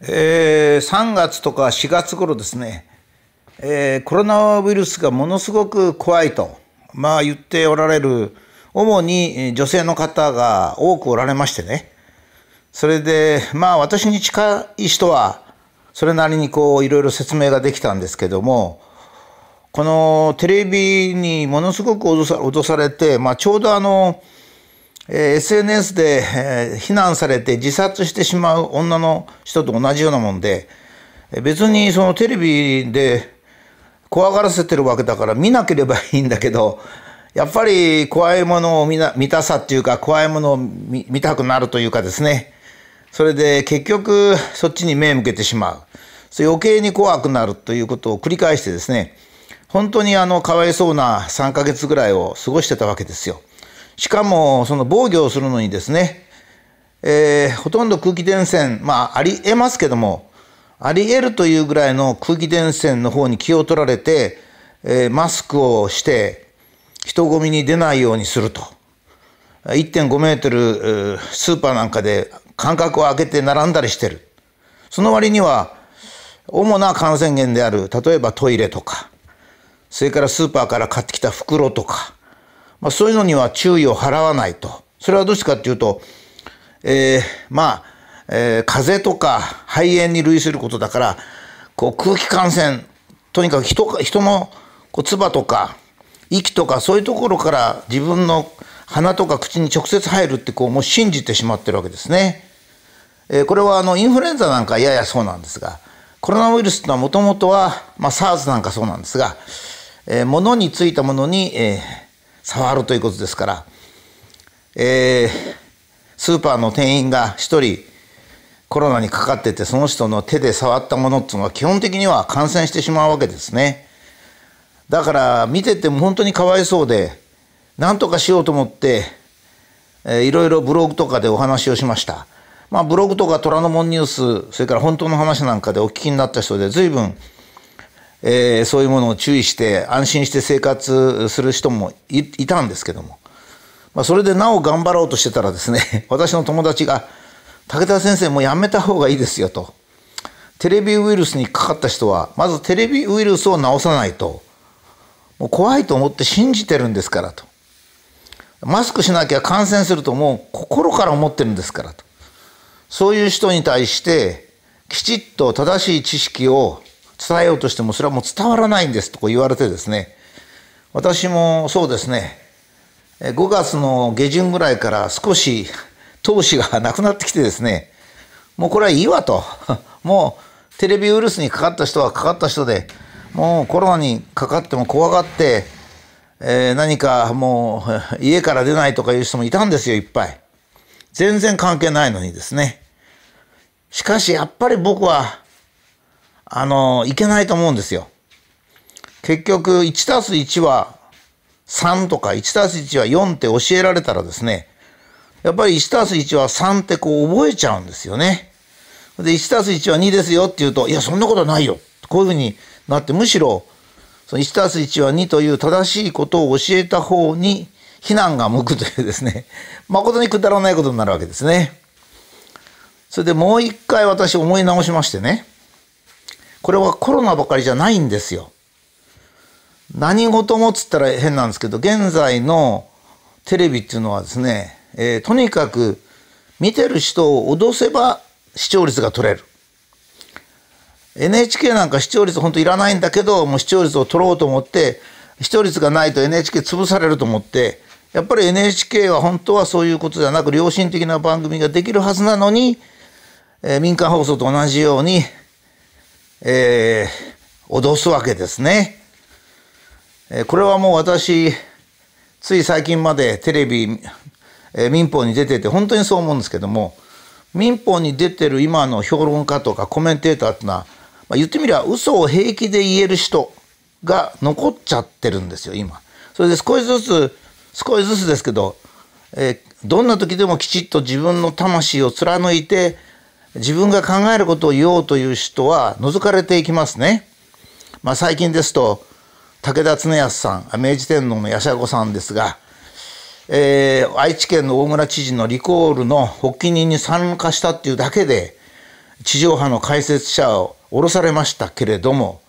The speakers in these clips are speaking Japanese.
えー、3月とか4月頃ですね、えー、コロナウイルスがものすごく怖いと、まあ言っておられる、主に女性の方が多くおられましてね。それで、まあ私に近い人は、それなりにこういろいろ説明ができたんですけども、このテレビにものすごく脅さ脅されて、まあちょうどあの、え SNS で、え非難されて自殺してしまう女の人と同じようなもんで、別にそのテレビで怖がらせてるわけだから見なければいいんだけど、やっぱり怖いものを見な見たさっていうか怖いものを見たくなるというかですね。それで結局そっちに目向けてしまう。そ余計に怖くなるということを繰り返してですね、本当にあのかわいそうな3ヶ月ぐらいを過ごしてたわけですよ。しかも、その防御をするのにですね、えー、ほとんど空気伝染、まあ、あり得ますけども、あり得るというぐらいの空気伝染の方に気を取られて、えー、マスクをして、人混みに出ないようにすると。1.5メートル、スーパーなんかで間隔を空けて並んだりしてる。その割には、主な感染源である、例えばトイレとか、それからスーパーから買ってきた袋とか、まあ、そういうのには注意を払わないと。それはどうしてかっていうと、えー、まあ、えー、風邪とか肺炎に類することだから、こう空気感染、とにかく人人のこう唾とか息とかそういうところから自分の鼻とか口に直接入るってこうもう信じてしまってるわけですね。えー、これはあのインフルエンザなんかややそうなんですが、コロナウイルスというのはもともとは、まあ、SARS なんかそうなんですが、えー、物についたものに、えー、触るということですから、えー、スーパーの店員が一人コロナにかかっててその人の手で触ったものっていうのは基本的には感染してしまうわけですね。だから見てても本当にかわいそうで何とかしようと思って、えー、いろいろブログとかでお話をしました。まあブログとか虎ノ門ニュースそれから本当の話なんかでお聞きになった人で随分えー、そういうものを注意して安心して生活する人もいたんですけども、まあ、それでなお頑張ろうとしてたらですね 私の友達が「武田先生もうやめた方がいいですよ」と。テレビウイルスにかかった人はまずテレビウイルスを治さないともう怖いと思って信じてるんですからと。マスクしなきゃ感染するともう心から思ってるんですからと。そういう人に対してきちっと正しい知識を伝えようとしてもそれはもう伝わらないんですと言われてですね。私もそうですね。5月の下旬ぐらいから少し投資がなくなってきてですね。もうこれはいいわと。もうテレビウイルスにかかった人はかかった人でもうコロナにかかっても怖がって、えー、何かもう家から出ないとかいう人もいたんですよいっぱい。全然関係ないのにですね。しかしやっぱり僕はあの、いけないと思うんですよ。結局、1たす1は3とか、1たす1は4って教えられたらですね、やっぱり1たす1は3ってこう覚えちゃうんですよね。で、1たす1は2ですよって言うと、いや、そんなことないよ。こういうふうになって、むしろ、その1たす1は2という正しいことを教えた方に非難が向くというですね、誠にくだらないことになるわけですね。それでもう一回私思い直しましてね、これはコロナばかりじゃないんですよ。何事もっつったら変なんですけど、現在のテレビっていうのはですね、えー、とにかく見てる人を脅せば視聴率が取れる。NHK なんか視聴率本当いらないんだけど、もう視聴率を取ろうと思って、視聴率がないと NHK 潰されると思って、やっぱり NHK は本当はそういうことじゃなく良心的な番組ができるはずなのに、えー、民間放送と同じようにえー、脅すわけですね。えー、これはもう私、つい最近までテレビ、えー、民放に出てて本当にそう思うんですけども、民放に出てる今の評論家とかコメンテーターってのは、まあ、言ってみれば嘘を平気で言える人が残っちゃってるんですよ、今。それで少しずつ、少しずつですけど、えー、どんな時でもきちっと自分の魂を貫いて、自分が考えることを言おうという人は除かれていきますね。まあ、最近ですと武田恒康さん明治天皇の八子さんですが、えー、愛知県の大村知事のリコールの発起人に参加したっていうだけで、地上波の解説者を降ろされましたけれども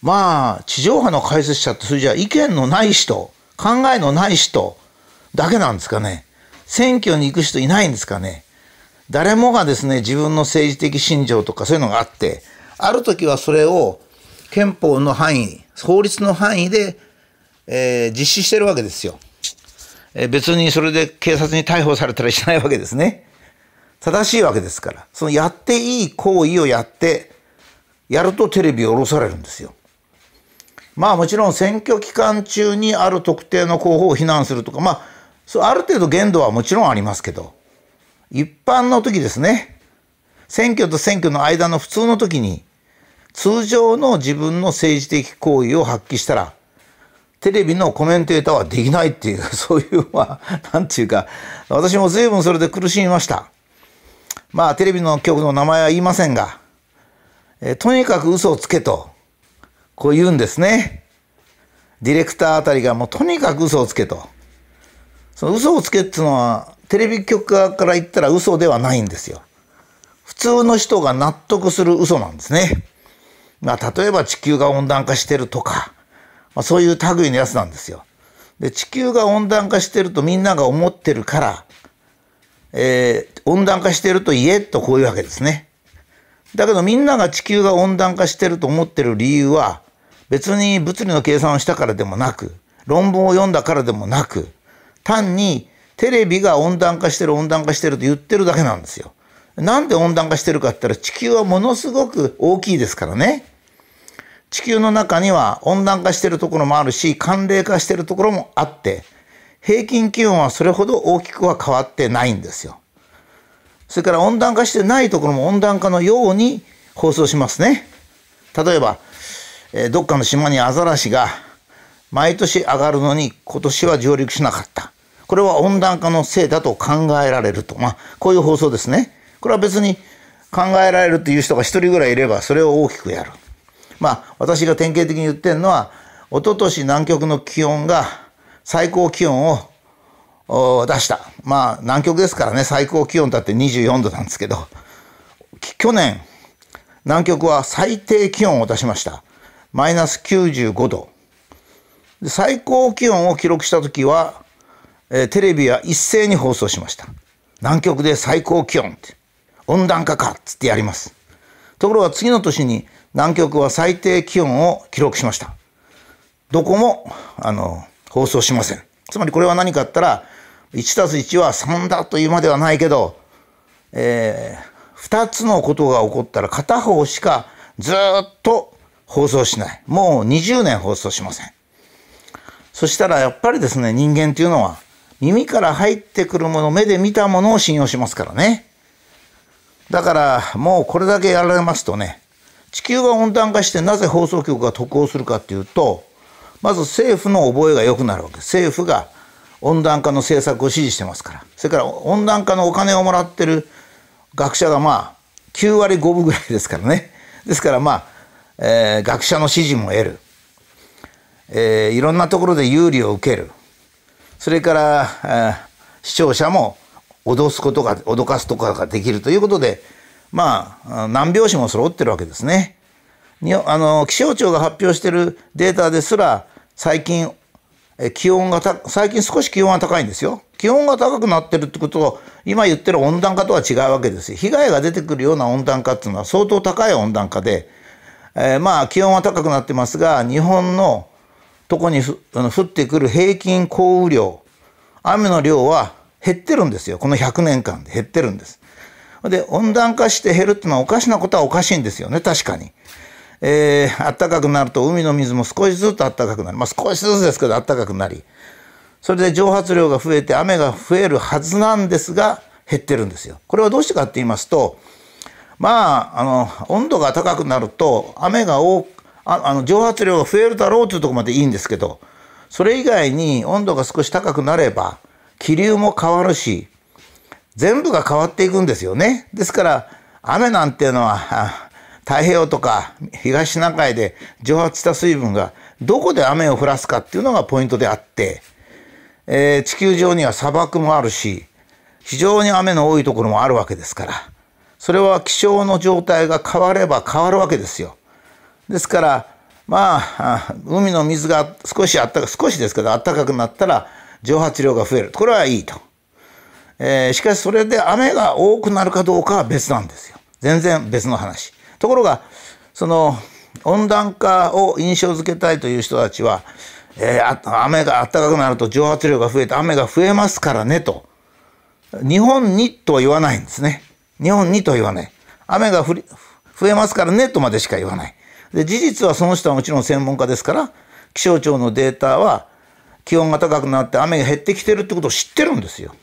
まあ地上波の解説者ってそれじゃ意見のない人考えのない人だけなんですかね選挙に行く人いないんですかね誰もがですね自分の政治的信条とかそういうのがあってある時はそれを憲法の範囲法律の範囲で、えー、実施してるわけですよ。えー、別にそれで警察に逮捕されたりしないわけですね。正しいわけですから。そのやっていい行為をやって、やるとテレビを下ろされるんですよ。まあもちろん選挙期間中にある特定の候補を非難するとか、まあ、そうある程度限度はもちろんありますけど、一般の時ですね、選挙と選挙の間の普通の時に、通常の自分の政治的行為を発揮したら、テレビのコメンテーターはできないっていう、そういう、まあ、なんていうか、私も随分それで苦しみました。まあ、テレビの局の名前は言いませんが、えとにかく嘘をつけと、こう言うんですね。ディレクターあたりがもうとにかく嘘をつけと。その嘘をつけっていうのは、テレビ局側から言ったら嘘ではないんですよ。普通の人が納得する嘘なんですね。まあ、例えば地球が温暖化してるとか、まあ、そういう類のやつなんですよ。で、地球が温暖化してるとみんなが思ってるから、えー、温暖化してると言えとこういうわけですね。だけどみんなが地球が温暖化してると思ってる理由は、別に物理の計算をしたからでもなく、論文を読んだからでもなく、単にテレビが温暖化してる温暖化してると言ってるだけなんですよ。なんで温暖化してるかって言ったら地球はものすごく大きいですからね。地球の中には温暖化してるところもあるし、寒冷化してるところもあって、平均気温はそれほど大きくは変わってないんですよ。それから温暖化してないところも温暖化のように放送しますね。例えば、え、どっかの島にアザラシが毎年上がるのに今年は上陸しなかった。これは温暖化のせいだと考えられると。まあ、こういう放送ですね。これは別に考えられるという人が一人ぐらいいればそれを大きくやる。まあ、私が典型的に言ってるのは、一昨年南極の気温が最高気温を出した。まあ、南極ですからね、最高気温だって24度なんですけど、去年、南極は最低気温を出しました。マイナス95度。最高気温を記録した時は、えー、テレビは一斉に放送しました。南極で最高気温って、温暖化かっつってやります。ところが次の年に南極は最低気温を記録しました。どこも、あの、放送しません。つまりこれは何かって言ったら、1たす1は3だというまではないけど、えー、2つのことが起こったら片方しかずっと放送しない。もう20年放送しません。そしたらやっぱりですね、人間っていうのは耳から入ってくるもの、目で見たものを信用しますからね。だからもうこれだけやられますとね、地球が温暖化してなぜ放送局が得をするかっていうと、まず政府の覚えが良くなるわけです。政府が温暖化の政策を支持してますから。それから温暖化のお金をもらってる学者がまあ9割5分ぐらいですからね。ですからまあ、えー、学者の支持も得る。えー、いろんなところで有利を受ける。それから、視聴者も脅すことが、脅かすとかができるということで、まあ、何拍子も揃ってるわけですね。あの気象庁が発表しているデータですら最近気温がた最近少し気温が高いんですよ。気温が高くなってるってことは今言ってる温暖化とは違うわけですよ。被害が出てくるような温暖化っていうのは相当高い温暖化で、えー、まあ気温は高くなってますが日本のとこにあの降ってくる平均降雨量雨の量は減ってるんですよ。この100年間で減ってるんです。で、温暖化して減るっていうのはおかしなことはおかしいんですよね、確かに。えー、暖かくなると海の水も少しずつ暖かくなる。まあ少しずつですけど暖かくなり。それで蒸発量が増えて雨が増えるはずなんですが、減ってるんですよ。これはどうしてかって言いますと、まあ、あの、温度が高くなると、雨が多ああの蒸発量が増えるだろうというところまでいいんですけど、それ以外に温度が少し高くなれば、気流も変わるし、全部が変わっていくんですよね。ですから、雨なんていうのは、太平洋とか東シナ海で蒸発した水分がどこで雨を降らすかっていうのがポイントであって、えー、地球上には砂漠もあるし、非常に雨の多いところもあるわけですから、それは気象の状態が変われば変わるわけですよ。ですからまあ海の水が少しあったか少しですけど暖かくなったら蒸発量が増えるこれはいいと。えー、しかしそれで雨が多くなるかどうかは別なんですよ。全然別の話。ところがその温暖化を印象づけたいという人たちは、えー、雨が暖かくなると蒸発量が増えて雨が増えますからねと。日本にとは言わないんですね。日本にとは言わない。雨が降り増えますからねとまでしか言わない。で事実はその人はもちろん専門家ですから気象庁のデータは気温が高くなって雨が減ってきてるってことを知ってるんですよ。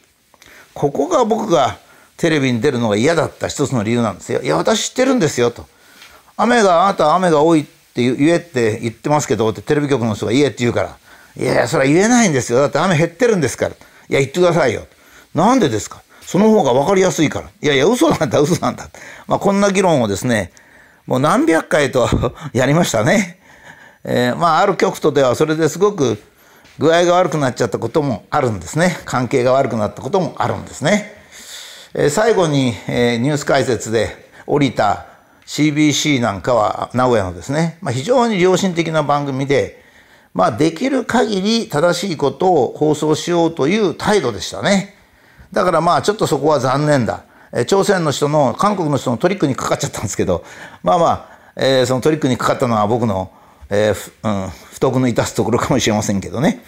ここが僕がテレビに出るのが嫌だった一つの理由なんですよ。いや私知ってるんですよと。雨があなたは雨が多いって言えって言ってますけどってテレビ局の人が言えって言うから。いやいやそれは言えないんですよ。だって雨減ってるんですから。いや言ってくださいよ。なんでですか？その方が分かりやすいから。いやいや嘘なんだ嘘なんだ。まあこんな議論をですねもう何百回とやりましたね。えー、まあある局とではそれですごく具合が悪くなっちゃったこともあるんですね。関係が悪くなったこともあるんですね。えー、最後に、えー、ニュース解説で降りた CBC なんかは名古屋のですね、まあ、非常に良心的な番組で、まあ、できる限り正しいことを放送しようという態度でしたね。だからまあちょっとそこは残念だ。え朝鮮の人の韓国の人のトリックにかかっちゃったんですけどまあまあ、えー、そのトリックにかかったのは僕の、えーうん、不徳の致すところかもしれませんけどね。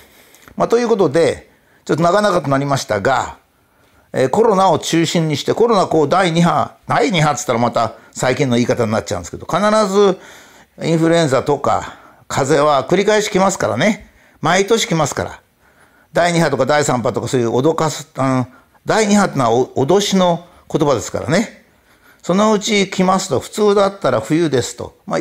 まあ、ということでちょっとなかなかとなりましたが、えー、コロナを中心にしてコロナこう第2波第2波っつったらまた最近の言い方になっちゃうんですけど必ずインフルエンザとか風邪は繰り返し来ますからね毎年来ますから第2波とか第3波とかそういう脅かす、うん、第2波ってのは脅しの言葉ですからね。そのうち来ますと、普通だったら冬ですと。まあ、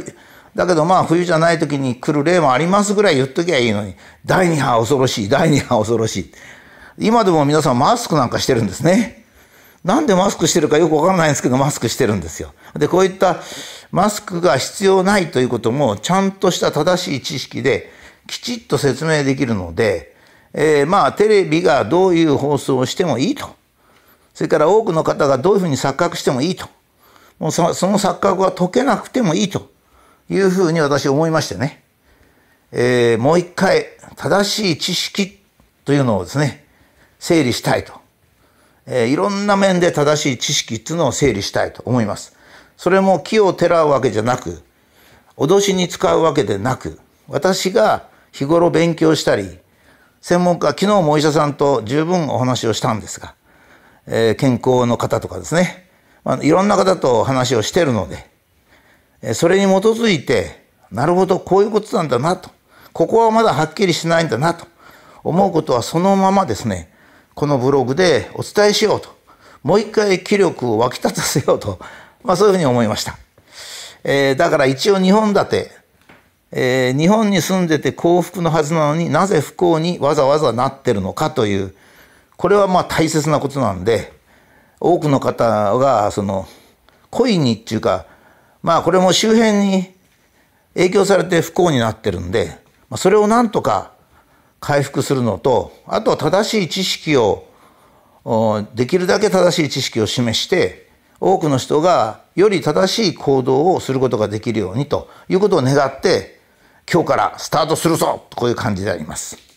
だけどまあ冬じゃない時に来る例もありますぐらい言っときゃいいのに、第2波恐ろしい、第2波恐ろしい。今でも皆さんマスクなんかしてるんですね。なんでマスクしてるかよくわかんないんですけど、マスクしてるんですよ。で、こういったマスクが必要ないということも、ちゃんとした正しい知識できちっと説明できるので、えー、まあテレビがどういう放送をしてもいいと。それから多くの方がどういうふうに錯覚してもいいと。もうその錯覚は解けなくてもいいというふうに私思いましてね。えー、もう一回正しい知識というのをですね、整理したいと。えー、いろんな面で正しい知識っていうのを整理したいと思います。それも木をてらうわけじゃなく、脅しに使うわけでなく、私が日頃勉強したり、専門家、昨日もお医者さんと十分お話をしたんですが、えー、健康の方とかですね、まあ、いろんな方と話をしてるので、えー、それに基づいて、なるほど、こういうことなんだなと、ここはまだはっきりしないんだなと。思うことはそのままですね、このブログでお伝えしようと、もう一回気力を湧き立たせようと、まあそういうふうに思いました。えー、だから一応日本だて、えー、日本に住んでて幸福のはずなのになぜ不幸にわざわざなってるのかというこれはまあ大切なことなんで多くの方がその故意にっていうかまあこれも周辺に影響されて不幸になってるんでそれをなんとか回復するのとあとは正しい知識をできるだけ正しい知識を示して多くの人がより正しい行動をすることができるようにということを願って今日からスタートするぞとこういう感じであります。